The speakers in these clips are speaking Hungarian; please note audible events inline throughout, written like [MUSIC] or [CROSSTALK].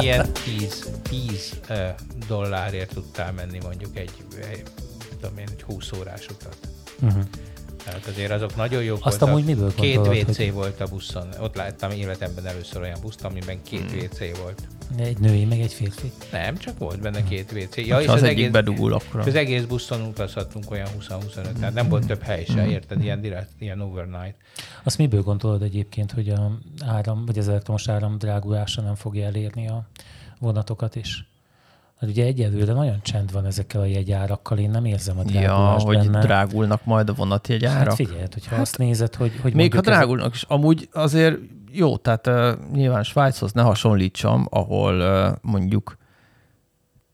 ilyen 10, 10 uh, dollárért tudtál menni mondjuk egy, egy, tudom én, egy 20 órás utat. Uh-huh. Tehát azért azok nagyon jók Azt voltak. amúgy miből Két WC hogy- volt a buszon. Ott láttam életemben először olyan buszt, amiben két Hmm. WC volt. Egy női, meg egy férfi. Nem, csak volt benne két WC. Ja, Ha az egyik bedugul, akkor Az egész buszon utazhattunk olyan 20-25, tehát nem volt több hely Hmm. se, érted? Ilyen direkt, ilyen overnight. Azt miből gondolod egyébként, hogy a áram, vagy az elektromos áram drágulása nem fogja elérni a vonatokat is? Hát ugye egyelőre nagyon csend van ezekkel a jegyárakkal, én nem érzem a Ja, drágulást hogy benne. drágulnak majd a vonatjegyárak. Hát figyelj, hogyha azt nézed, hogy, hogy Még ha drágulnak is, amúgy azért jó, tehát uh, nyilván Svájchoz ne hasonlítsam, ahol uh, mondjuk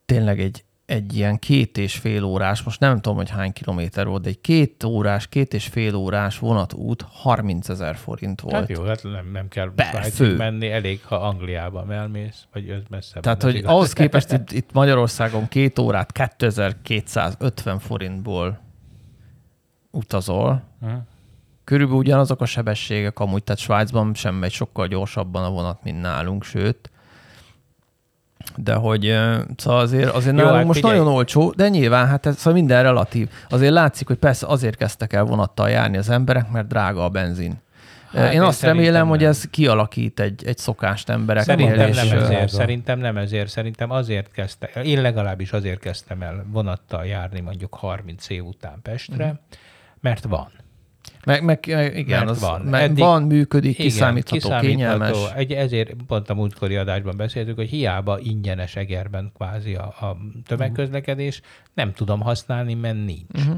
tényleg egy, egy ilyen két és fél órás, most nem tudom, hogy hány kilométer volt, de egy két órás, két és fél órás vonatút 30 ezer forint volt. Hát jó, hát nem, nem kell fő. menni, elég, ha Angliába elmész, vagy ez messzebb. Tehát, hogy igaz. ahhoz képest itt, itt Magyarországon két órát 2250 forintból utazol, Hm. körülbelül ugyanazok a sebességek amúgy, tehát Svájcban sem megy sokkal gyorsabban a vonat, mint nálunk, sőt. De hogy szóval azért, azért Jó, nálunk hát most figyelj. nagyon olcsó, de nyilván hát ez szóval minden relatív. Azért látszik, hogy persze azért kezdtek el vonattal járni az emberek, mert drága a benzin. Hát én én azt remélem, hogy nem. ez kialakít egy, egy szokást embereknél. Szerintem és, nem ezért, szerintem nem ezért, szerintem azért kezdtem, én legalábbis azért kezdtem el vonattal járni mondjuk 30 év után Pestre, Mhm. mert van. Meg, meg meg igen, Mert az, van. van, meg Eddig- van, működik, kiszámítható, kényelmes. Egy, ezért pont a múltkori adásban beszéltük, hogy hiába ingyenes Egerben kvázi a, a tömegközlekedés, nem tudom használni, mert nincs. Mhm.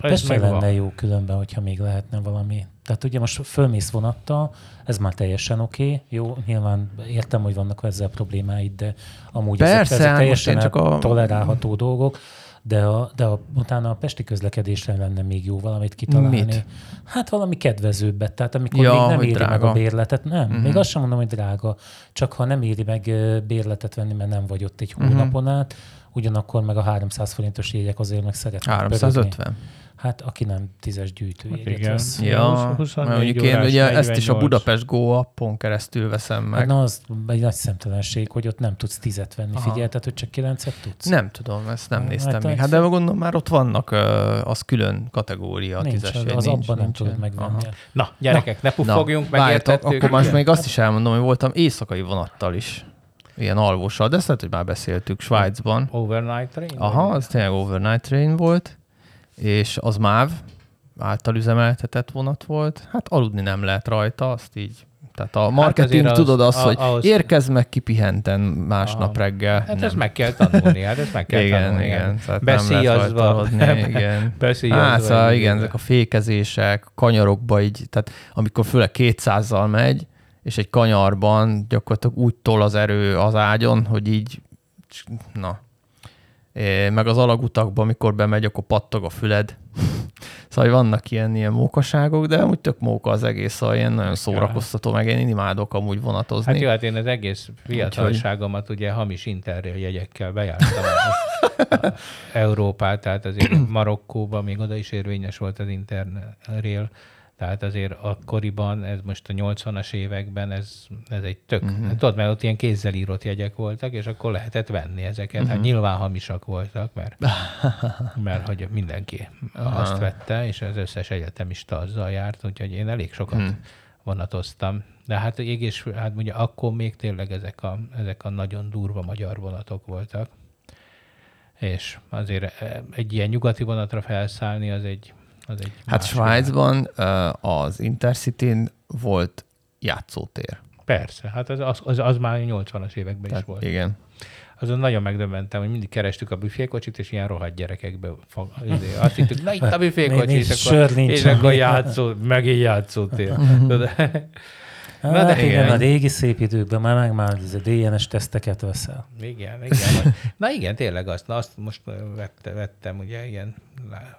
Ez Pestre meg van. lenne jó különben, hogyha még lehetne valami. Tehát ugye most fölmész vonattal, ez már teljesen oké, okay. jó, nyilván értem, hogy vannak ezzel problémáid, de amúgy Persze, ezek, ezek hát teljesen csak a- tolerálható dolgok, de, a, de a, utána a pesti közlekedésre lenne még jó valamit kitalálni. Mit? Hát valami kedvezőbbet, tehát amikor Ja, még nem éri meg drága. a bérletet, nem, Mhm. uh-huh. még azt sem mondom, hogy drága, csak ha nem éri meg bérletet venni, mert nem vagy ott egy Mhm. hónapon át, ugyanakkor meg a 300 forintos jegyek azért meg szeretnek pörögni. 350. Hát aki nem tízes gyűjtőjegyet Igen. vesz. Ja, 24 mert mondjuk én ugye ezt is a 48. Budapest Go appon keresztül veszem Hát meg. na, az egy nagy szemtelenség, hogy ott nem tudsz tízet venni. Aha. Figyelj, tehát, hogy csak kilencet tudsz. Nem tudom, ezt nem Hát néztem hát még. Hát de gondolom már ott vannak, az külön kategória a tízes az, az abban nem tudod megvenni. Aha. Na, gyerekek, ne puffogjunk, megértettük. akkor most még azt is elmondom, hogy voltam éjszakai vonattal is. Ilyen alvossal, de ezt lehet, hogy már beszéltük Svájcban. Overnight train? Aha, az tényleg overnight train volt, és az MÁV által üzemeltetett vonat volt. Hát aludni nem lehet rajta, azt így. Tehát a marketing azért az- tudod azt, hogy ahhoz- érkezz meg kipihenten másnap Aha. reggel. Hát nem. ezt meg kell tanulni, hát ezt meg kell igen, tanulni. igen. Tehát Beszíjazva. aludni, igen. [LAUGHS] Beszíjazva. Hát, szóval igen, ezek a fékezések, kanyarokba így, tehát amikor főleg 200-zal megy, és egy kanyarban gyakorlatilag úgy tol az erő az ágyon, hogy így, na. Meg az alagutakban, amikor bemegy, akkor pattog a füled. [LAUGHS] Szóval vannak ilyen, ilyen mókaságok, de úgy tök móka az egész, szóval ilyen nagyon szórakoztató, meg én imádok amúgy vonatozni. Hát jó, hát én az egész fiatalságomat ugye hamis interrail jegyekkel bejártam Európát, tehát azért [CLEARS THROAT] Marokkóban még oda is érvényes volt az interrail, tehát azért akkoriban, ez most a 80-as években, ez, ez egy tök, Mhm. uh-huh. tudod, mert ott ilyen kézzel írott jegyek voltak, és akkor lehetett venni ezeket. Mhm. Uh-huh. Hát nyilván hamisak voltak, mert, [LAUGHS] mert hogy mindenki Aha. azt vette, és az összes egyetemista azzal járt, úgyhogy én elég sokat Mhm. vonatoztam. De hát égés, hát ugye akkor még tényleg ezek a, ezek a nagyon durva magyar vonatok voltak. És azért eh, egy ilyen nyugati vonatra felszállni, az egy, az egy Hát Svájcban az Intercity-n volt játszótér. Persze, hát az, az, az, az már 80-as években is Tehát, volt. igen. Azon nagyon megdöbbentem, hogy mindig kerestük a büfékocsit, és ilyen rohadt gyerekekbe fog, izé, azt hittük, na itt a [LAUGHS] büfékocsi, Nincs és akkor, és akkor játszó, megint játszótér. [LAUGHS] Tudod? Na, de hát igen, igen. a régi szép időkben már meg már ez a DNS teszteket veszel. Igen, igen. Na igen, tényleg azt, na azt most vette, vettem ugye ilyen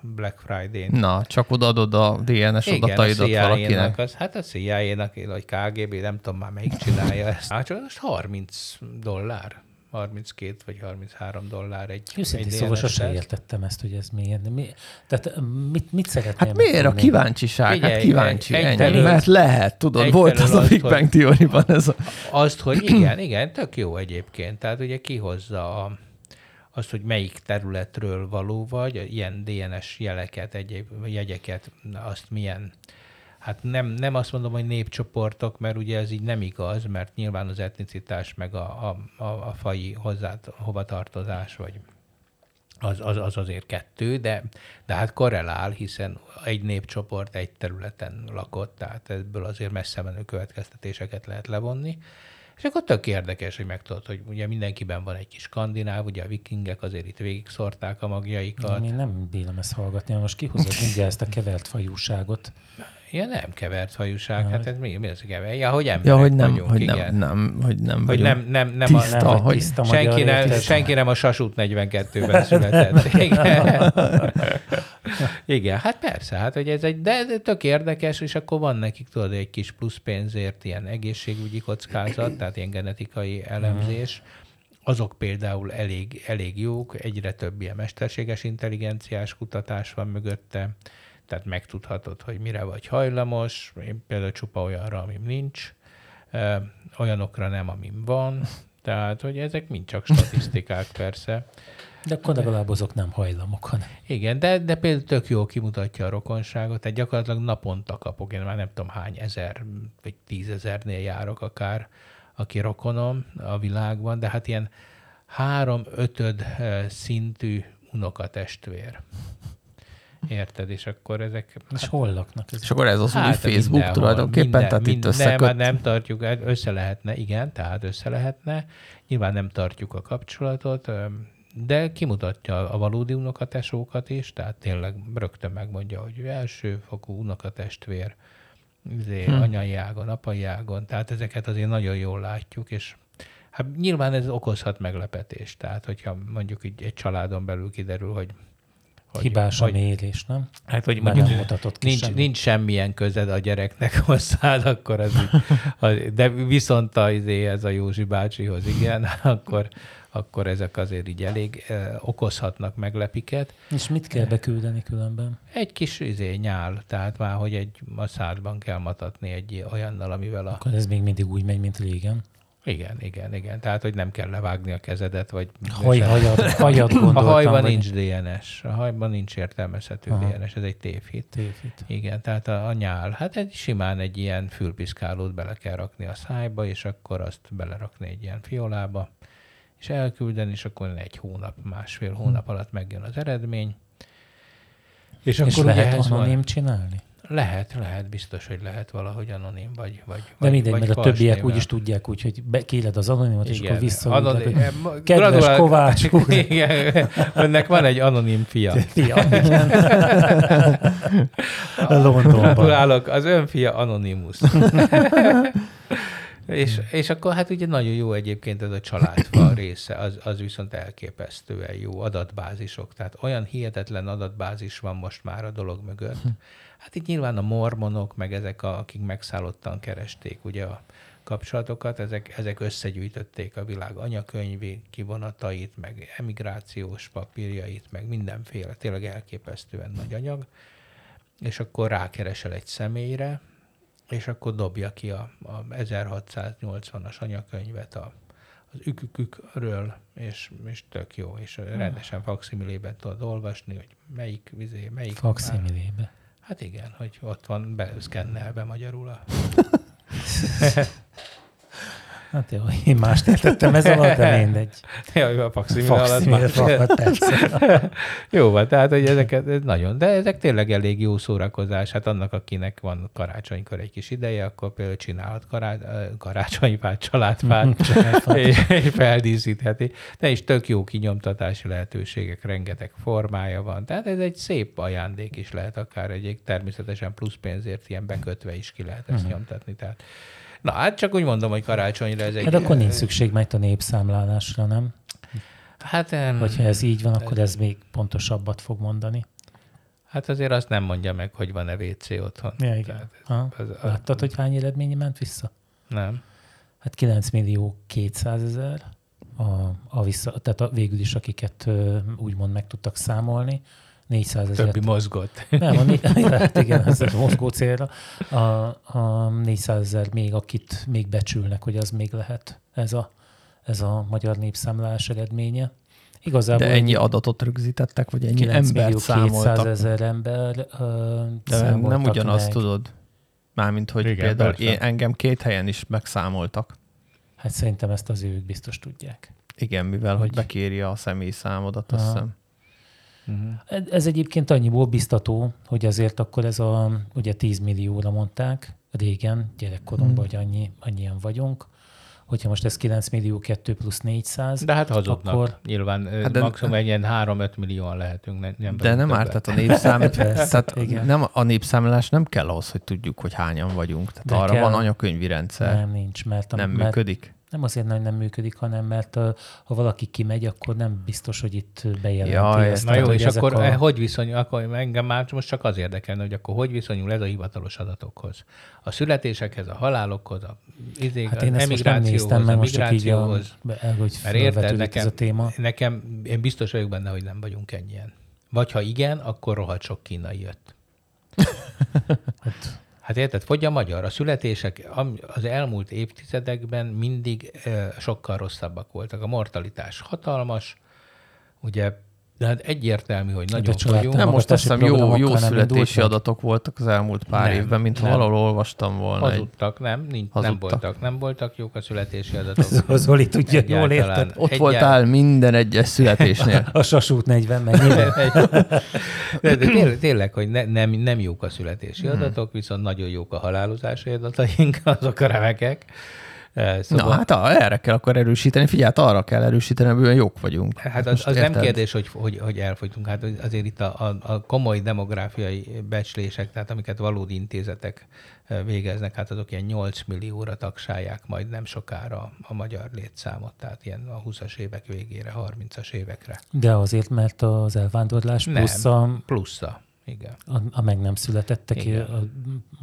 Black Friday-n. Na, csak odaadod a DNS Igen, adataidat a valakinek. az, hát a CIA-nak, vagy KGB, nem tudom már melyik csinálja ezt. Hát csak most 30 dollár 32 vagy 33 dollár egy, Őszintén egy szóval sose értettem ezt, hogy ez miért. Mi, tehát mit, mit szeretnél Hát miért a kíváncsiság? Figyelj, hát kíváncsi, egy- ennyi. egyfelől- Mert lehet, tudod, volt az a azt, Big hogy- Bang Theory-ban ez a... Azt, hogy igen, igen, tök jó egyébként. Tehát ugye kihozza a, azt, hogy melyik területről való vagy, ilyen DNS jeleket, egyéb jegyeket, azt milyen, hát nem, nem azt mondom, hogy népcsoportok, mert ugye ez így nem igaz, mert nyilván az etnicitás meg a, a, a, a faji hozzá, hovatartozás, vagy az, az, az azért kettő, de, de hát korrelál, hiszen egy népcsoport egy területen lakott, tehát ebből azért messze menő következtetéseket lehet levonni. És akkor tök érdekes, hogy megtudod, hogy ugye mindenkiben van egy kis skandináv, ugye a vikingek azért itt végig szórták a magjaikat. Én nem bírom ezt hallgatni, most kihozod mindjárt ezt a kevert fajúságot. Ilyen nem kevert fajúság, hát Hát. ez mi, mi az a kever? Ja, hogy emberek Ja, hogy nem, vagyunk, hogy igen. nem, nem, hogy nem Hogy nem, nem, nem, Tiszta, a, nem, hogy tiszta senki, nem, senki nem a Sasút 42-ben [LAUGHS] született. Igen. Igen, hát persze, hát hogy ez egy, de de tök érdekes, és akkor van nekik, tudod, egy kis plusz pénzért ilyen egészségügyi kockázat, tehát ilyen genetikai elemzés. Azok például elég, elég jók, egyre több ilyen mesterséges intelligenciás kutatás van mögötte, tehát megtudhatod, hogy mire vagy hajlamos, én például csupa olyanra, amim nincs, olyanokra nem, amim van, [LAUGHS] tehát, hogy ezek mind csak statisztikák persze. De akkor legalább azok nem hajlamok, hanem Igen, de, de például tök jól kimutatja a rokonságot, tehát gyakorlatilag naponta kapok, én már nem tudom hány ezer, vagy tízezernél járok akár, aki rokonom a világban, de hát ilyen három-ötöd szintű unokatestvér. Érted? És akkor ezek... és hol laknak? Ez És akkor ez az új Hát, Facebook mindenhol, tulajdonképpen, minden- tehát itt minden- összeköt. Nem, hát nem tartjuk, össze lehetne, igen, tehát össze lehetne. Nyilván nem tartjuk a kapcsolatot, de kimutatja a valódi unokatesókat is, tehát tényleg rögtön megmondja, hogy elsőfokú unokatestvér, izé, Hm. anyai ágon, apai ágon, tehát ezeket azért nagyon jól látjuk, és hát nyilván ez okozhat meglepetést, tehát hogyha mondjuk így egy családon belül kiderül, hogy hogy, hibás a hogy, mérés, nem? hát, hogy Mert mondjuk nem mutatott ki nincs, semmit. nincs semmilyen közed a gyereknek [LAUGHS] hozzád, akkor az de viszont a, izé, ez a Józsi bácsihoz igen, [LAUGHS] akkor, akkor ezek azért így elég eh, okozhatnak meglepiket. És mit kell beküldeni különben? Egy kis izé, nyál, tehát már, hogy egy a szádban kell matatni egy olyannal, amivel a... Akkor ez még mindig úgy megy, mint régen. Igen, igen, igen. Tehát, hogy nem kell levágni a kezedet, vagy... Haj, hajad, hajad a hajban vagy- nincs DNS. A hajban nincs értelmezhető Aha. DNS, ez egy tévhit. Tévhit. Igen, tehát a, a nyál, hát egy simán egy ilyen fülpiszkálót bele kell rakni a szájba, és akkor azt belerakni egy ilyen fiolába, és elküldeni, és akkor egy hónap, másfél hónap alatt megjön az eredmény. És, És akkor ugye lehet ehhez van- anonim csinálni? Lehet, lehet, biztos, hogy lehet valahogy anonim, vagy vagy De mindegy, vagy mert a többiek úgy is tudják, úgy, hogy bekéred az anonimot, és Igen, akkor visszaüldnek, anonim- eh, kedves gratulál- Kovács úr. [LAUGHS] Igen, önnek van egy anonim fia. [LAUGHS] Fia, igen. [LAUGHS] Londonban. Gratulálok, az ön fia Anonymous. és, és akkor hát ugye nagyon jó egyébként ez a családfa [COUGHS] része, az, az viszont elképesztően jó adatbázisok. Tehát olyan hihetetlen adatbázis van most már a dolog mögött. Hát itt nyilván a mormonok, meg ezek, a, akik megszállottan keresték ugye a kapcsolatokat, ezek, ezek összegyűjtötték a világ anyakönyvi kivonatait, meg emigrációs papírjait, meg mindenféle, tényleg elképesztően nagy anyag és akkor rákeresel egy személyre, és akkor dobja ki a, a 1680-as anyakönyvet a, az ükükükről, és, és tök jó, és rendesen faximilében tudod olvasni, hogy melyik vizé, melyik... Faximilébe. Hát igen, hogy ott van beszkennelve magyarul a... [LAUGHS] Hát jó, én mást értettem ez alatt, de mindegy. [LAUGHS] Ja, a faximile alatt már. alatt. [LAUGHS] Jó van, tehát hogy ezeket ez nagyon, de ezek tényleg elég jó szórakozás. Hát annak, akinek van karácsonykor egy kis ideje, akkor például csinálhat kará, karácsonyfát, családfát, [LAUGHS] és és feldíszítheti. De is tök jó kinyomtatási lehetőségek, rengeteg formája van. Tehát ez egy szép ajándék is lehet akár egy természetesen plusz pénzért ilyen bekötve is ki lehet ezt nyomtatni. Tehát, na hát csak úgy mondom, hogy karácsonyra ez egy... Hát akkor nincs szükség majd a népszámlálásra, nem? Hát, em, Hogyha ez így van, akkor ez még pontosabbat fog mondani. hát azért azt nem mondja meg, hogy van-e WC otthon. Ja, igen. Tehát Ha? az- az- Láttad, hogy hány eredmény ment vissza? Nem. Hát 9 millió 200 ezer, a, a vissza, tehát a, végül is akiket úgymond meg tudtak számolni. 400 ezer. Többi mozgott. Nem, a, [LAUGHS] hát igen, ez a mozgó célra. A, a 400 ezer még, akit még becsülnek, hogy az még lehet ez a, ez a magyar népszámlálás eredménye. Igazából De ennyi adatot rögzítettek, vagy ennyi 9 embert millió 200 számoltak. ezer ember ö, De nem számoltak ugyanazt meg. tudod. Mármint, hogy Igen, például persze. én, engem két helyen is megszámoltak. Hát szerintem ezt az ők biztos tudják. Igen, mivel hogy Hogy- bekéri a személyi számodat, azt hiszem. Uh-huh. Ez egyébként annyiból biztató, hogy azért akkor ez a, ugye 10 millióra mondták régen, gyerekkorunkban, Hmm. hogy annyi, annyian vagyunk. Hogyha most ez 9 millió 2 plusz 400, De hát hazudnak. Akkor-. Nyilván hát de... maximum egy ilyen 3-5 millióan lehetünk. Ne, nem De nem árt, tehát a népszám, [LAUGHS] tehát igen. nem, a népszámlás nem kell ahhoz, hogy tudjuk, hogy hányan vagyunk. Tehát De arra kell. van anyakönyvi rendszer. nem nincs, mert, a, nem mert működik. Nem azért, hogy nem működik, hanem mert a, ha valaki kimegy, akkor nem biztos, hogy itt bejelenti Jaj, ezt. Na Tehát, jó, és akkor a, a... hogy viszonyul, akkor engem már most csak az érdekelne, hogy akkor hogy viszonyul ez a hivatalos adatokhoz? A születésekhez, a halálokhoz, a izég, Hát én ezt most nem néztem, a mert most csak így a, hogy Mert érted, felvetődik ez nekem, a téma. nekem, én biztos vagyok benne, hogy nem vagyunk ennyien. Vagy ha igen, akkor rohadt sok kínai jött. [LAUGHS] Hát, Hát érted, fogy a magyar. A születések az elmúlt évtizedekben mindig sokkal rosszabbak voltak. A mortalitás hatalmas, ugye, de hát egyértelmű, hogy nagyon család- fogyunk. Nem, most azt hiszem jó, jó nem születési indultak? adatok voltak az elmúlt pár Nem, évben, mint ha nem. valahol olvastam volna. Egy, Hazudtak, nem, nincs, nem Hazudtak. voltak, nem voltak jók a születési adatok. [LAUGHS] Zoli tudja, jól Egyáltalán. érted? ott Egyáltalán. voltál minden egyes születésnél. [LAUGHS] A sasút 40 mennyire? [LAUGHS] De, de tényleg, tényleg, hogy ne, nem, nem jók a születési adatok, viszont nagyon jók a halálozási adataink, azok a remekek. Eh, Szóval... Na hát ah, erre kell akkor erősíteni. Figyelj, hát arra kell erősíteni, amiben jók vagyunk. Hát az, az nem kérdés, hogy, hogy, hogy elfogytunk. Hát azért itt a, a, a komoly demográfiai becslések, tehát amiket valódi intézetek eh, végeznek, hát azok ilyen 8 millióra tagsálják majd nem sokára a magyar létszámot, tehát ilyen a 20-as évek végére, 30-as évekre. De azért, mert az elvándorlás Nem. plusz a, Plusza, igen. a, a meg nem születettek Igen. a,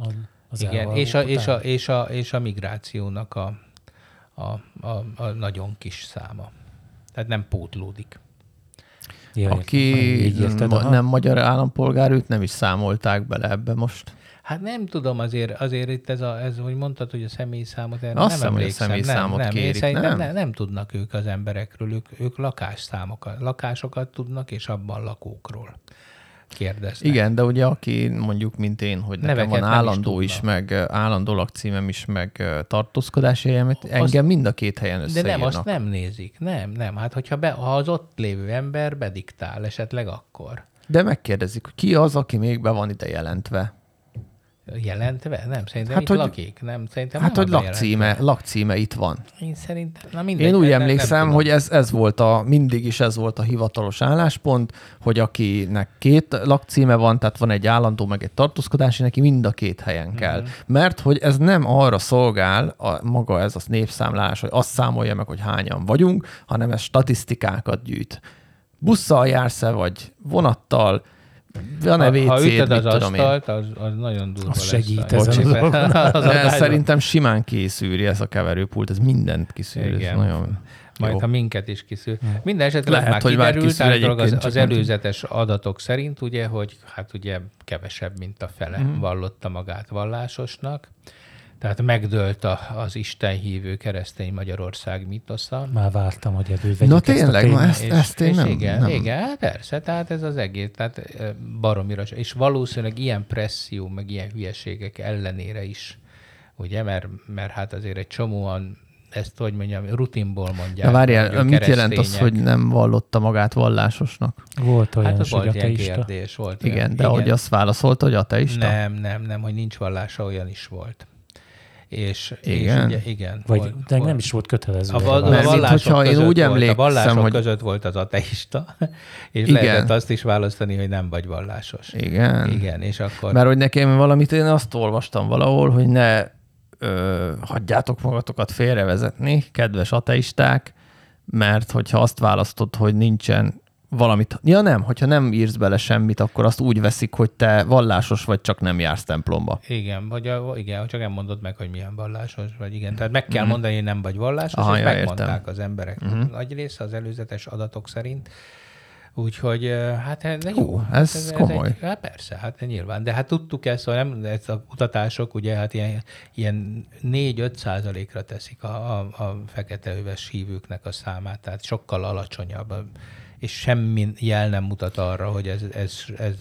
a, az Igen, és a, és, a, és, a, és a migrációnak a, a, a, a nagyon kis száma. Tehát nem pótlódik. Ja, Aki érted, ma- nem magyar állampolgár, őt nem is számolták bele ebbe most. Hát nem tudom, azért, azért itt ez, a, ez, hogy mondtad, hogy a személyszámot, erre Azt nem hiszem, hogy a emlékszem. személyszámot nem, nem, kérik, nem? nem? nem tudnak ők az emberekről, ők, ők lakásszámokat, lakásokat tudnak, és abban lakókról kérdeznek. Igen, de ugye aki mondjuk, mint én, hogy nekem Neveket van is állandó is, tudnak. meg állandó lakcímem is, meg tartózkodási helyem, Azt- engem mind a két helyen De összeírnak. nem, azt nem nézik. Nem, nem. Hát hogyha be, ha az ott lévő ember bediktál, esetleg akkor. De megkérdezik, ki az, aki még be van ide jelentve. Jelentve? Nem, szerintem Hát, itt hogy- lakik. Nem, szerintem Hát, nem hogy lakcíme, lakcíme itt van. Én szerintem, na mindegy. Én úgy nem- nem emlékszem, tudom. hogy ez, ez volt a, mindig is ez volt a hivatalos álláspont, hogy akinek két lakcíme van, tehát van egy állandó, meg egy tartózkodási, neki mind a két helyen kell. Mhm. Mert hogy ez nem arra szolgál, a, maga ez a népszámlálás, hogy azt számolja meg, hogy hányan vagyunk, hanem ez statisztikákat gyűjt. Busszal jársz-e, vagy vonattal, van-e ha, WC-d, ha ütöd az tudom én. asztalt, az, az nagyon durva Az lesz. segít a- ezen. [LAUGHS] az De adásban. szerintem simán kiszűri ez a keverőpult, ez mindent kiszűr, ez Igen. nagyon Majd, jó. ha minket is kiszűr. Minden esetre Lehet, már hogy már kiderült, kiszűr állítólag az, az előzetes adatok szerint, ugye, hogy hát ugye kevesebb, mint a fele mm. vallotta magát vallásosnak. Tehát megdőlt a, az Isten hívő keresztény Magyarország mitosza. Már vártam, hogy elővegyük Na ezt a tényleg, na témát. ezt, ezt én nem, igen, nem. igen, hát persze, tehát ez az egész, tehát eh, baromira. És valószínűleg ilyen presszió, meg ilyen hülyeségek ellenére is, ugye, mert, mert hát azért egy csomóan ezt, hogy mondjam, rutinból mondják. De várjál, mit jelent az, hogy nem vallotta magát vallásosnak? Volt olyan Hát is, volt hogy ilyen ateista. kérdés, volt Igen, ilyen. de hogy azt válaszolta, hogy ateista? Nem, nem, nem, hogy nincs vallása, olyan is volt. És, Igen? és ugye, igen. Vagy volt- de volt. nem is volt kötelező. A, val- a mint vallások hogyha én úgy volt, a vallások hogy- között volt az ateista, [LAUGHS] és Igen. lehetett azt is választani, hogy nem vagy vallásos. Igen. Igen, és akkor... Mert hogy nekem valamit, én azt olvastam valahol, hogy ne ö, hagyjátok magatokat félrevezetni, kedves ateisták, mert hogyha azt választod, hogy nincsen valamit. Ja nem, hogyha nem írsz bele semmit, akkor azt úgy veszik, hogy te vallásos vagy, csak nem jársz templomba. Igen, vagy a, igen, csak nem mondod meg, hogy milyen vallásos vagy. Igen, tehát meg kell mm. mondani, hogy nem vagy vallásos, Aha, és ja, megmondták értem. az emberek uh-huh. nagy része az előzetes adatok szerint. Úgyhogy hát de jó. Hú, ez, ez komoly. Ez egy, hát persze, hát nyilván. De hát tudtuk ezt, szóval nem, ez a kutatások ugye hát ilyen, ilyen 4-5 százalékra teszik a, a, a fekete hívőknek a számát, tehát sokkal alacsonyabb és semmi jel nem mutat arra, hogy ez, ez, ez,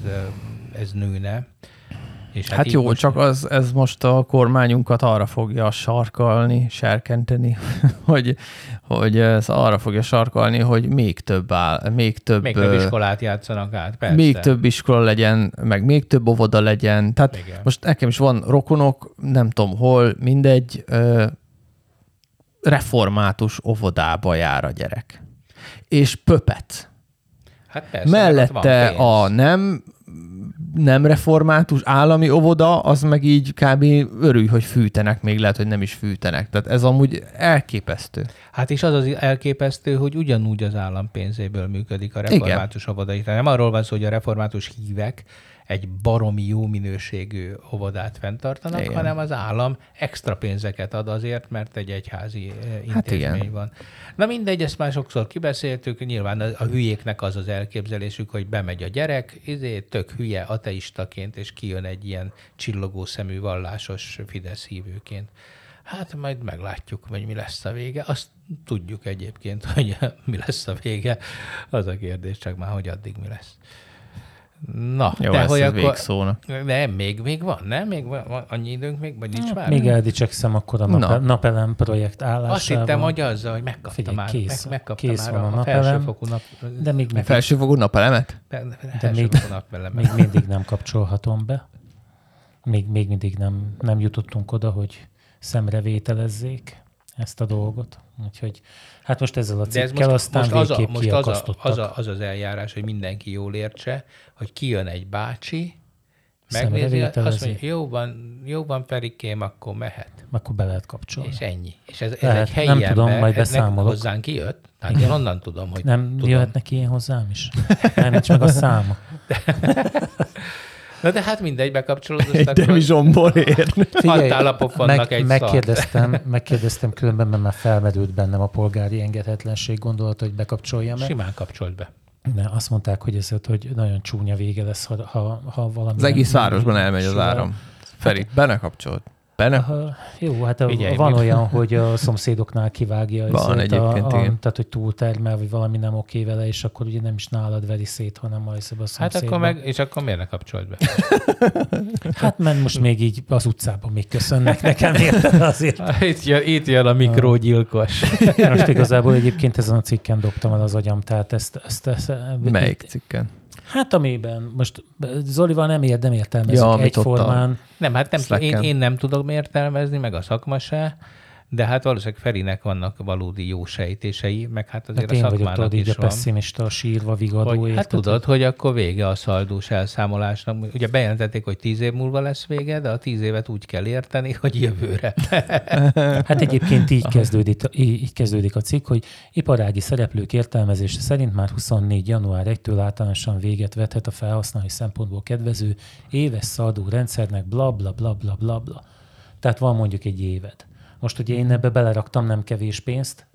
ez nőne. És hát, hát jó, most... csak az, ez most a kormányunkat arra fogja sarkalni, serkenteni, [LAUGHS] hogy, hogy ez arra fogja sarkalni, hogy még több áll, még több... Még több iskolát játszanak át, persze. Még több iskola legyen, meg még több óvoda legyen. Tehát Igen. most nekem is van rokonok, nem tudom hol, mindegy, református óvodába jár a gyerek. És pöpet Hát persze, Mellette a nem nem református állami óvoda, az meg így kb. örülj, hogy fűtenek, még lehet, hogy nem is fűtenek. Tehát ez amúgy elképesztő. Hát és az az elképesztő, hogy ugyanúgy az állam pénzéből működik a református Igen. óvoda. Tehát nem arról van szó, hogy a református hívek egy baromi jó minőségű óvodát fenntartanak, igen. hanem az állam extra pénzeket ad azért, mert egy egyházi eh, hát intézmény hát van. Na mindegy, ezt már sokszor kibeszéltük, nyilván a hülyéknek az az elképzelésük, hogy bemegy a gyerek, izé, tök hülye ateistaként, és kijön egy ilyen csillogó szemű vallásos Fidesz hívőként. Hát majd meglátjuk, hogy mi lesz a vége. Azt tudjuk egyébként, hogy [LAUGHS] mi lesz a vége. Az a kérdés csak már, hogy addig mi lesz. Na, Jó, de hogy akkor... végszónak. Nem, még, még van, nem? Még van, van annyi időnk, még, vagy nincs már? Még eldicsekszem akkor a napel, Na. napelem projekt állásával. Azt hittem, hogy azzal, hogy megkaptam Figyelj, már, kész, meg, megkaptam kész már van a, a napelem, felsőfokú nap... De még, még felsőfokú napelemet? De még, még mindig nem kapcsolhatom be. Még, még mindig nem, nem jutottunk oda, hogy szemrevételezzék ezt a dolgot. Úgyhogy hát most ezzel a cikkel ez most, aztán most az, a, most az, a, az, a, az az eljárás, hogy mindenki jól értse, hogy kijön egy bácsi, megnézi, azt mondja, jó van, jó van Perikém, akkor mehet. Akkor be lehet kapcsolni. És ennyi. És ez, ez lehet, egy helyi nem ember, tudom, majd beszámolok. hozzánk kijött, tehát Igen. én onnan tudom, hogy Nem tudom. jöhet neki én hozzám is? Nem, nincs meg a száma. [LAUGHS] Na de hát mindegy, bekapcsolódott. Egy demizsomból érni. Hatálapok vannak meg, egy megkérdeztem, megkérdeztem különben, mert már felmerült bennem a polgári engedhetlenség gondolata, hogy bekapcsoljam-e. Simán kapcsolt be. Ne, azt mondták, hogy ez hogy nagyon csúnya vége lesz, ha, ha, ha valami... Az egész városban elmegy az áram. Feri, be ne kapcsolt. Benne? Uh, jó, hát Figyelj, van mit? olyan, hogy a szomszédoknál kivágja. Van egyébként, a, a, igen. Tehát, hogy túltermel, vagy valami nem oké vele, és akkor ugye nem is nálad veri szét, hanem majd a szomszédban. Hát akkor meg, és akkor miért ne kapcsolt be? [LAUGHS] hát mert most még így az utcában még köszönnek nekem, érted azért. [LAUGHS] Itt jön, itt jön a mikrógyilkos. most igazából egyébként ezen a cikken dobtam el az agyam, tehát ezt... ezt, ezt Melyik cikken? Hát amiben most Zolival nem, ér, nem értelmezik ja, egyformán. Nem, hát nem, én, én nem tudom értelmezni, meg a szakma se de hát valószínűleg Ferinek vannak valódi jó sejtései, meg hát azért hát a szakmának vagyok, is így a pessimista, sírva, vigadó. Hogy, hát tudod, hogy akkor vége a szaldós elszámolásnak. Ugye bejelentették, hogy tíz év múlva lesz vége, de a tíz évet úgy kell érteni, hogy jövőre. [LAUGHS] hát egyébként így kezdődik, így kezdődik a cikk, hogy iparági szereplők értelmezése szerint már 24. január 1-től általánosan véget vethet a felhasználói szempontból kedvező éves szaldó rendszernek, bla bla bla bla bla bla. Tehát van mondjuk egy éved. Most ugye én ebbe beleraktam nem kevés pénzt.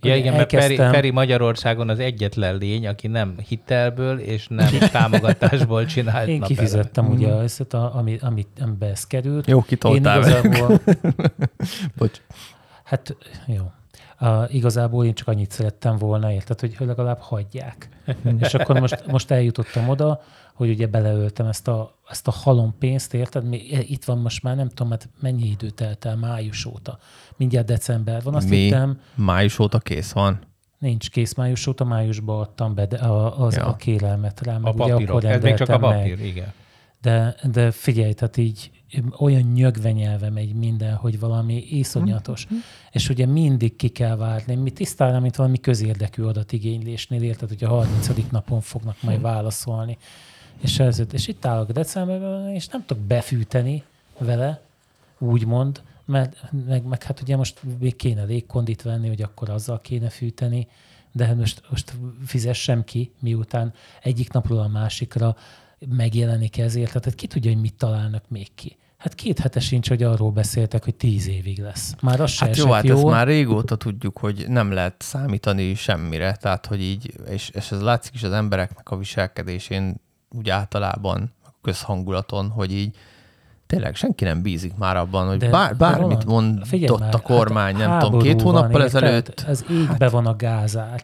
Ja, igen, mert Peri Magyarországon az egyetlen lény, aki nem hitelből és nem támogatásból csinált Én kifizettem mm. ugye ezt, a, ami, ami, amiben ez került. Jó, kitoltál. Én igazából... [LAUGHS] Bocs. Hát jó. Uh, igazából én csak annyit szerettem volna, érted, hogy legalább hagyják. [LAUGHS] és akkor most, most eljutottam oda, hogy ugye beleöltem ezt a, ezt a halom pénzt, érted? Itt van most már, nem tudom, hát mennyi idő telt el május óta. Mindjárt december van. Azt Mi? hittem, május óta kész van? Nincs kész május óta, májusban adtam be de a, az, ja. a kérelmet rá. Meg a papírok, ugye akkor ez még csak a papír, meg. igen. De, de figyelj, tehát így olyan nyögve nyelve megy minden, hogy valami iszonyatos. Mm. És ugye mindig ki kell várni. Mi tisztán, mint valami közérdekű adatigénylésnél, érted, hogy a 30. napon fognak majd válaszolni. És, ez, és itt állok decemberben, és nem tudok befűteni vele, úgymond, mert meg, meg hát ugye most még kéne légkondit venni, hogy akkor azzal kéne fűteni, de most, most fizessem ki, miután egyik napról a másikra megjelenik ezért. Tehát ki tudja, hogy mit találnak még ki. Hát két hete sincs, hogy arról beszéltek, hogy tíz évig lesz. Már az hát jó, hát ezt már régóta tudjuk, hogy nem lehet számítani semmire, tehát hogy így, és, és ez látszik is az embereknek a viselkedésén úgy általában, a közhangulaton, hogy így tényleg senki nem bízik már abban, hogy de, bár, bármit de mondott már, a kormány, hát nem tudom, két hónappal ezelőtt. Ez égbe hát. van a gázár.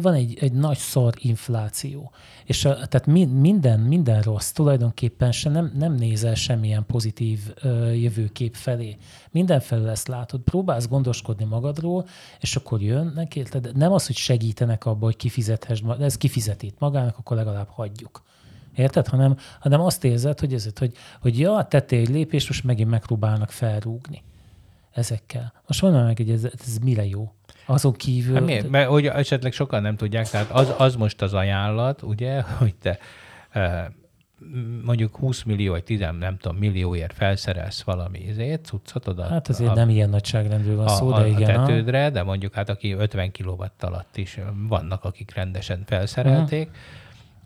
Van egy, egy nagy szar infláció, és a, tehát minden, minden rossz tulajdonképpen se nem, nem nézel semmilyen pozitív ö, jövőkép felé. Mindenfelől ezt látod, próbálsz gondoskodni magadról, és akkor jönnek, érted? Nem az, hogy segítenek abba, hogy kifizethess, ez kifizetít magának, akkor legalább hagyjuk. Érted? Hanem, hanem azt érzed, hogy, ezért, hogy, hogy ja, tettél egy lépést, most megint megpróbálnak felrúgni ezekkel. Most mondom meg, hogy ez, ez mire jó. Azon kívül... Hát miért? Mert hogy esetleg sokan nem tudják, tehát az, az most az ajánlat, ugye, [LAUGHS] hogy te mondjuk 20 millió, vagy 10 nem tudom, millióért felszerelsz valami izét, cuccot oda. Hát azért a, nem ilyen nagyságrendről van a, szó, de a, igen. A tetődre, de mondjuk hát aki 50 kilowatt alatt is vannak, akik rendesen felszerelték,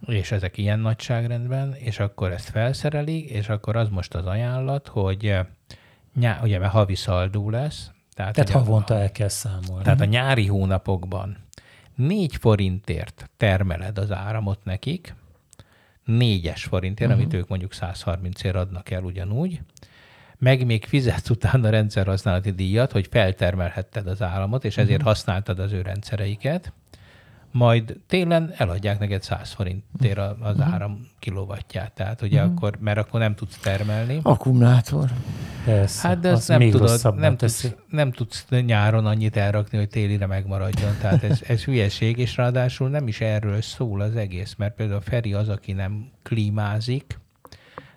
uh-huh. és ezek ilyen nagyságrendben, és akkor ezt felszereli, és akkor az most az ajánlat, hogy nyá, ugye mert havi szaldó lesz. Tehát, tehát havonta a, el kell számolni. Tehát a nyári hónapokban 4 forintért termeled az áramot nekik, 4-es forintért, uh-huh. amit ők mondjuk 130 ér adnak el ugyanúgy, meg még fizetsz utána rendszerhasználati díjat, hogy feltermelhetted az áramot, és ezért uh-huh. használtad az ő rendszereiket, majd télen eladják neked 100 forintért az uh-huh. áram kilovatját. Tehát ugye uh-huh. akkor, mert akkor nem tudsz termelni. Akkumulátor. Persze, hát de ezt nem tudod, nem tudsz, nem tudsz nyáron annyit elrakni, hogy télire megmaradjon. Tehát ez, ez hülyeség, és ráadásul nem is erről szól az egész, mert például Feri az, aki nem klímázik,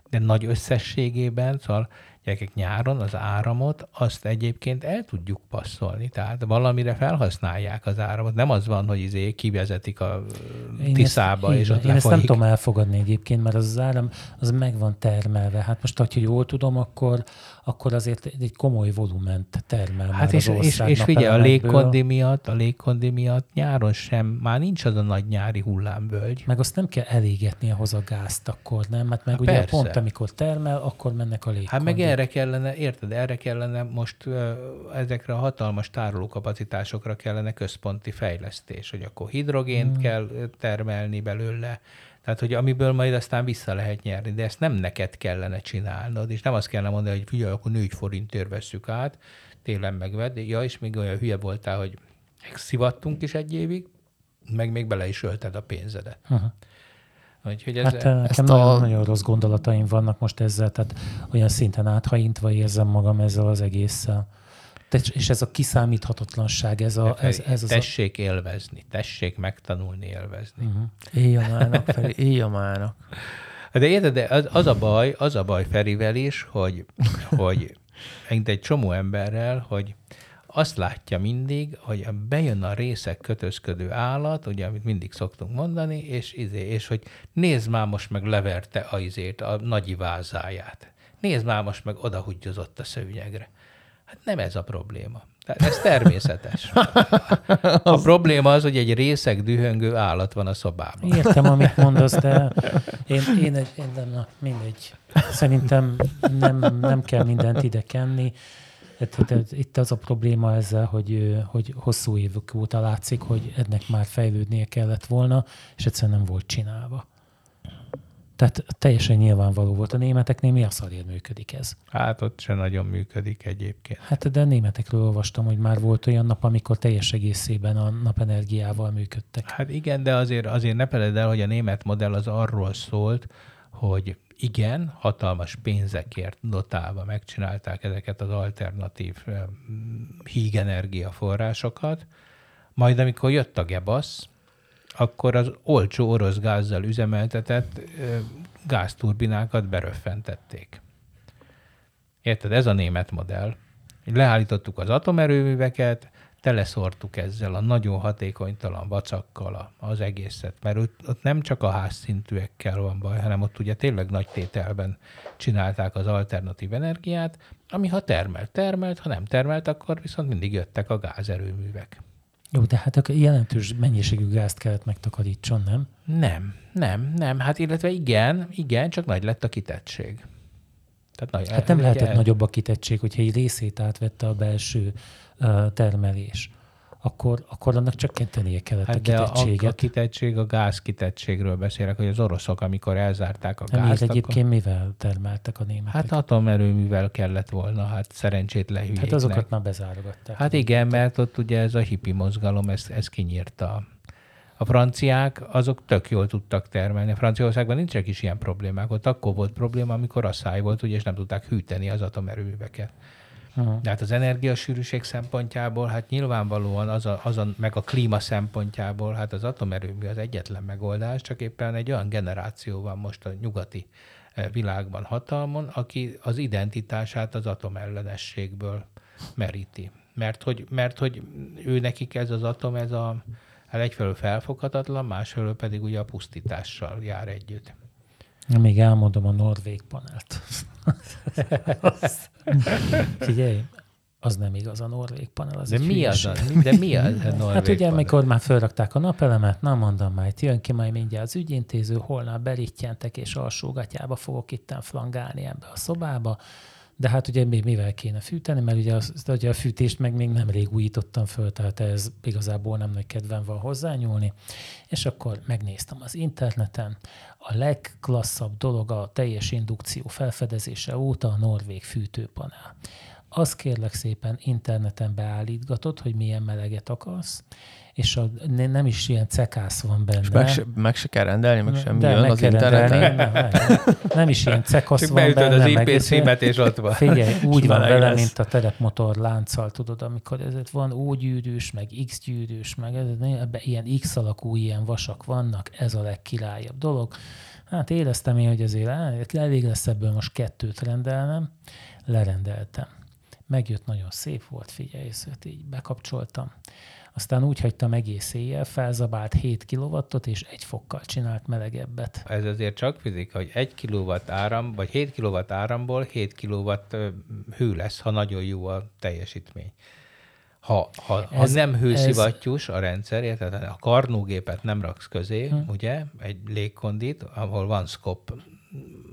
de nagy összességében, szóval gyerekek nyáron az áramot, azt egyébként el tudjuk passzolni, tehát valamire felhasználják az áramot. Nem az van, hogy izé kivezetik a én tiszába, ezt, és ott Én ezt nem tudom elfogadni egyébként, mert az, az áram az meg van termelve. Hát most, ha jól tudom, akkor, akkor azért egy komoly volument termel hát és, az és, és figyelj, a légkondi miatt, a légkondi miatt nyáron sem, már nincs az a nagy nyári hullámvölgy. Meg azt nem kell elégetni ahhoz a gázt akkor, nem? Mert meg hát ugye persze. pont amikor termel, akkor mennek a légkondi. Hát meg erre kellene, érted, erre kellene most ezekre a hatalmas tárolókapacitásokra kellene központi fejlesztés, hogy akkor hidrogént hmm. kell termelni belőle, tehát, hogy amiből majd aztán vissza lehet nyerni, de ezt nem neked kellene csinálnod, és nem azt kellene mondani, hogy figyelj, akkor 4 forintért vesszük át, télen megvedd, ja, és még olyan hülye voltál, hogy szivattunk is egy évig, meg még bele is ölted a pénzedet. Úgyhogy ez, hát nekem ezt nagyon, a... nagyon rossz gondolataim vannak most ezzel, tehát olyan szinten áthaintva érzem magam ezzel az egésszel. És ez a kiszámíthatatlanság, ez a... Ez, ez az tessék a... élvezni, tessék megtanulni élvezni. Uh-huh. Éjjamának, Feri, éjjamának. De érted, de az, az, a baj, az a baj Ferivel is, hogy, hogy [LAUGHS] egy csomó emberrel, hogy azt látja mindig, hogy bejön a részek kötözködő állat, ugye, amit mindig szoktunk mondani, és, izé, és hogy nézd már most meg leverte a izét, a nagyi vázáját. Nézd már most meg odahugyozott a szőnyegre. Hát nem ez a probléma. Tehát ez természetes. A probléma az, hogy egy részeg dühöngő állat van a szobában. Értem, amit mondasz, de én, én, én, én na, mindegy. Szerintem nem, nem kell mindent ide kenni. Itt az a probléma ezzel, hogy, hogy hosszú évek óta látszik, hogy ennek már fejlődnie kellett volna, és egyszerűen nem volt csinálva. Tehát teljesen nyilvánvaló volt. A németeknél mi a szarért működik ez? Hát ott se nagyon működik egyébként. Hát de a németekről olvastam, hogy már volt olyan nap, amikor teljes egészében a napenergiával működtek. Hát igen, de azért, azért ne feled el, hogy a német modell az arról szólt, hogy igen, hatalmas pénzekért dotálva megcsinálták ezeket az alternatív hígenergia forrásokat, majd amikor jött a gebasz, akkor az olcsó orosz gázzal üzemeltetett gázturbinákat beröffentették. Érted? Ez a német modell. Leállítottuk az atomerőműveket, teleszortuk ezzel a nagyon hatékonytalan vacakkal az egészet, mert ott, ott nem csak a házszintűekkel van baj, hanem ott ugye tényleg nagy tételben csinálták az alternatív energiát, ami ha termelt, termelt, ha nem termelt, akkor viszont mindig jöttek a gázerőművek. Jó, de hát akkor jelentős mennyiségű gázt kellett megtakarítson, nem? Nem, nem, nem. Hát illetve igen, igen, csak nagy lett a kitettség. Tehát nagy, hát nem lehetett nagyobb a kitettség, hogyha egy részét átvette a belső termelés akkor, akkor annak csökkentenie kellett hát a kitettséget. De a, a kitettség, a gáz kitettségről beszélek, hogy az oroszok, amikor elzárták a gázt. Miért egyébként akkor... mivel termeltek a németek? Hát atomerőművel kellett volna, hát szerencsét lehűjéknek. Hát azokat már bezárogatták. Hát igen, mert ott ugye ez a hippi mozgalom, ez, ez kinyírta. A franciák azok tök jól tudtak termelni. Franciaországban nincsenek is ilyen problémák. Ott akkor volt probléma, amikor a száj volt, ugye, és nem tudták hűteni az atomerőműveket. Uh-huh. De hát az energiasűrűség szempontjából, hát nyilvánvalóan az a, az a, meg a klíma szempontjából, hát az atomerőmű az egyetlen megoldás, csak éppen egy olyan generáció van most a nyugati eh, világban hatalmon, aki az identitását az atomellenességből meríti. Mert hogy, mert hogy ő nekik ez az atom, ez a, hát egyfelől felfoghatatlan, másfelől pedig ugye a pusztítással jár együtt. Még elmondom a norvég panelt. [LAUGHS] [LAUGHS] Figyelj, az nem igaz a norvég panel. Az de, mi az a, de mi az a [LAUGHS] norvég Hát ugye, panel? amikor már felrakták a napelemet, nem mondom majd, jön ki majd mindjárt az ügyintéző, holnap berítjentek, és alsógatyába fogok itten flangálni ebbe a szobába, de hát ugye még mivel kéne fűteni, mert ugye, az, ugye a fűtést meg még nemrég újítottam föl, tehát ez igazából nem nagy kedvem van hozzányúlni. És akkor megnéztem az interneten, a legklasszabb dolog a teljes indukció felfedezése óta a norvég fűtőpanel. Azt kérlek szépen interneten beállítgatod, hogy milyen meleget akarsz, és a, nem is ilyen cekász van benne. És meg se, meg se kell rendelni, meg semmi jön az interneten. Nem, nem, nem, is ilyen cekasz Csak van benne. az IP címet, és ott van. Figyelj, [LAUGHS] úgy van vele, mint a terepmotor lánccal, tudod, amikor ez van O gyűrűs, meg X gyűrűs, meg ez, ebben ilyen X alakú ilyen vasak vannak, ez a legkirályabb dolog. Hát éreztem én, hogy azért elég lesz ebből most kettőt rendelnem, lerendeltem. Megjött, nagyon szép volt, figyelj, ezt így bekapcsoltam aztán úgy hagytam egész éjjel, felzabált 7 kilowattot, és egy fokkal csinált melegebbet. Ez azért csak fizika, hogy 1 kilowatt áram, vagy 7 kilowatt áramból 7 kilowatt hő lesz, ha nagyon jó a teljesítmény. Ha, ha, ez, ha nem hőszivattyús ez... a rendszer, érted? A karnógépet nem raksz közé, hmm. ugye, egy légkondit, ahol van szkop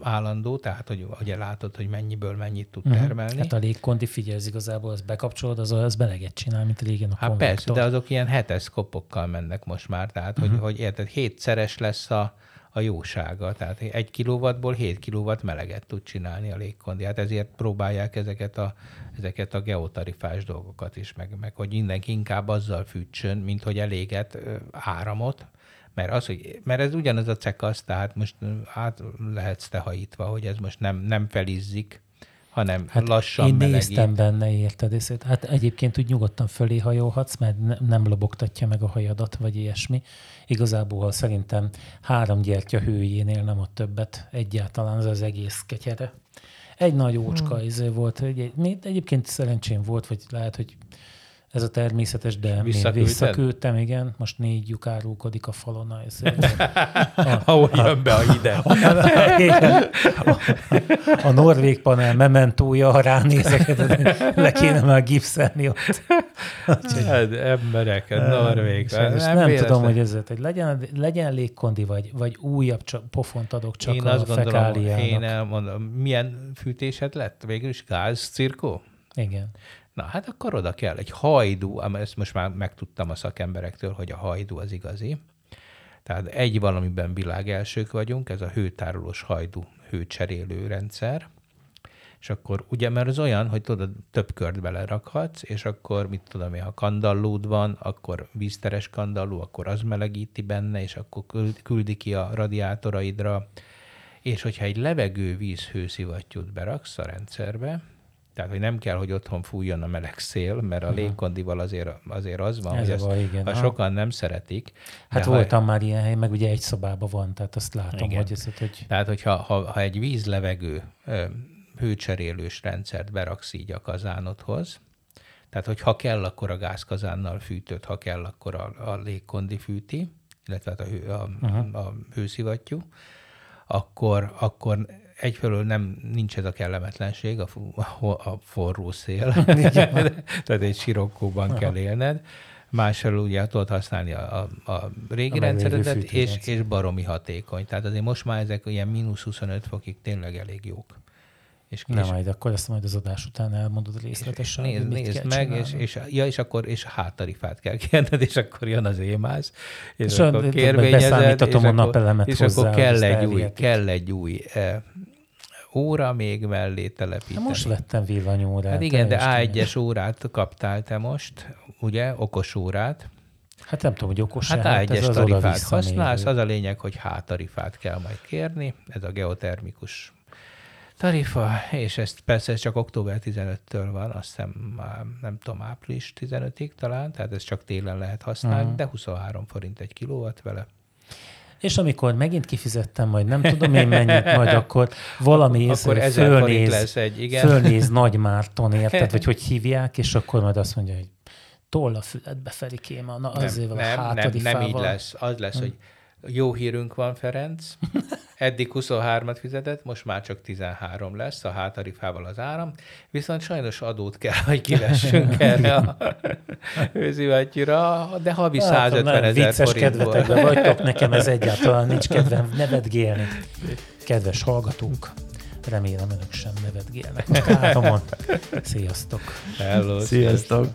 állandó, tehát hogy ugye látod, hogy mennyiből mennyit tud uh-huh. termelni. Hát a légkondi figyelsz igazából, az bekapcsolod, az, az beleget csinál, mint régen a Hát konvektor. persze, de azok ilyen hetes kopokkal mennek most már, tehát uh-huh. hogy, hogy érted, hétszeres lesz a, a jósága. Tehát egy kilowattból 7 kilowatt meleget tud csinálni a légkondi. Hát ezért próbálják ezeket a, ezeket a geotarifás dolgokat is, meg, meg hogy mindenki inkább azzal fűtsön, mint hogy eléget áramot, mert, az, hogy, mert ez ugyanaz a cekasz, tehát most át lehetsz te hajítva, hogy ez most nem, nem felizzik, hanem hát lassan Én melegít. néztem benne, érted? És hát egyébként úgy nyugodtan fölé hajolhatsz, mert ne, nem lobogtatja meg a hajadat, vagy ilyesmi. Igazából szerintem három gyertya hőjénél nem ott többet egyáltalán az az egész ketyere. Egy nagy ócska hmm. izé volt, egy, egyébként szerencsém volt, vagy lehet, hogy ez a természetes, de Visszaküldted? visszaküldtem, igen. Most négy lyuk árulkodik a falon. Ez, [LAUGHS] Ahol jön be a hideg. [LAUGHS] A, a, a norvég panel mementója, ha ránézek, le kéne már gipszelni ott. hát, emberek, a norvég. Nem, nem tudom, hogy ez hogy legyen, legyen légkondi, vagy, vagy újabb csak, pofont adok csak én a azt gondolom, Én elmondom, milyen fűtésed lett? Végül is gáz cirkó? Igen. Na hát akkor oda kell egy hajdú, ezt most már megtudtam a szakemberektől, hogy a hajdú az igazi. Tehát egy valamiben világ elsők vagyunk, ez a hőtárolós hajdú hőcserélő rendszer. És akkor ugye, mert az olyan, hogy tudod, több kört belerakhatsz, és akkor, mit tudom én, ha kandallód van, akkor vízteres kandalló, akkor az melegíti benne, és akkor küldi ki a radiátoraidra. És hogyha egy levegő víz hőszivattyút beraksz a rendszerbe, tehát, hogy nem kell, hogy otthon fújjon a meleg szél, mert a légkondival azért, azért az van, Ez hogy van, igen, ha sokan nem szeretik. Hát voltam ha, már ilyen hely, meg ugye egy szobában van, tehát azt látom, igen. hogy ez, hogy... Tehát, hogyha ha, ha egy vízlevegő hőcserélős rendszert beraksz így a kazánodhoz, tehát, hogy ha kell, akkor a gázkazánnal fűtött, ha kell, akkor a, a légkondi fűti, illetve hát a, hő, a, uh-huh. a hőszivattyú, akkor, akkor egyfelől nem nincs ez a kellemetlenség, a, a forró szél, [LAUGHS] tehát egy sirokkóban kell élned, másfelől ugye tudod használni a, a, a régi A rendszeredet, és, és baromi hatékony. Tehát azért most már ezek ilyen mínusz 25 fokig tényleg elég jók. És, Nem, és majd akkor ezt majd az adás után elmondod részletesen. nézd, mit nézd kell meg, és, csinálni. és, ja, és akkor és háttarifát kell kérned, és akkor jön az émász, és, És és a- akkor kérvényezed, és a napelemet és hozzá, akkor kell egy, új, kell egy új eh, óra még mellé telepíteni. Hát most vettem villanyórát. Hát igen, de te Istenem. A1-es órát kaptál te most, ugye, okos órát. Hát nem tudom, hogy okos Hát ez A1-es az tarifát használsz, az a lényeg, hogy H-tarifát kell majd kérni, ez a geotermikus tarifa, és ezt persze ez csak október 15-től van, azt hiszem már nem tudom, április 15-ig talán, tehát ez csak télen lehet használni, Mhm. de 23 forint egy kilowatt vele. És amikor megint kifizettem, majd nem tudom én mennyit, majd akkor valami Akkor észre 1000 forint fölnéz, lesz egy, igen. fölnéz Nagy Márton, érted? Vagy [LAUGHS] hogy hívják, és akkor majd azt mondja, hogy toll a füledbe Felikém, na nem, azért van a nem, nem, nem így lesz. Az lesz, hogy jó hírünk van, Ferenc. Eddig 23-at fizetett, most már csak 13 lesz a hátarifával az áram, viszont sajnos adót kell, hogy kivessünk [LAUGHS] erre a őzivattyúra, de havi Hát, 150 nem, ezer vicces forintból. kedvetekben vagytok, nekem ez egyáltalán nincs kedvem nevetgélni. Kedves hallgatók, remélem önök sem nevetgélnek a káromon. Sziasztok! Hello, Sziasztok!